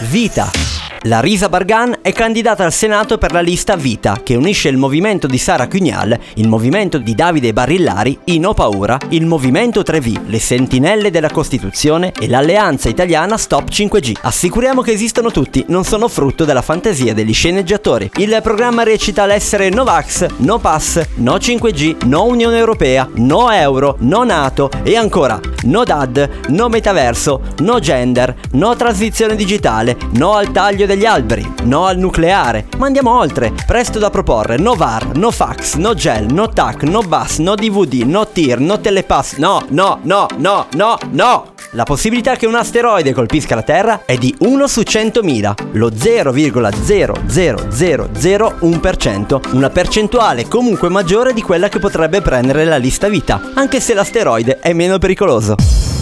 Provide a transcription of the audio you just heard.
Vita. La Risa Bargan è candidata al Senato per la lista Vita, che unisce il movimento di Sara Quignal, il movimento di Davide Barillari, i No Paura, il movimento 3V, le Sentinelle della Costituzione e l'alleanza italiana Stop 5G. Assicuriamo che esistono tutti, non sono frutto della fantasia degli sceneggiatori. Il programma recita l'essere Novax, No Pass, No 5G, No Unione Europea, No Euro, No Nato e ancora No DAD, No Metaverso, No Gender, No Transizione Digitale, No al taglio degli alberi, no al nucleare, ma andiamo oltre. Presto da proporre no VAR, no fax, no gel, no TAC, no bus, no DVD, no TIR, no telepass. No, no, no, no, no, no! La possibilità che un asteroide colpisca la Terra è di 1 su 100.000, lo 0,00001%, una percentuale comunque maggiore di quella che potrebbe prendere la lista vita, anche se l'asteroide è meno pericoloso. Ciao.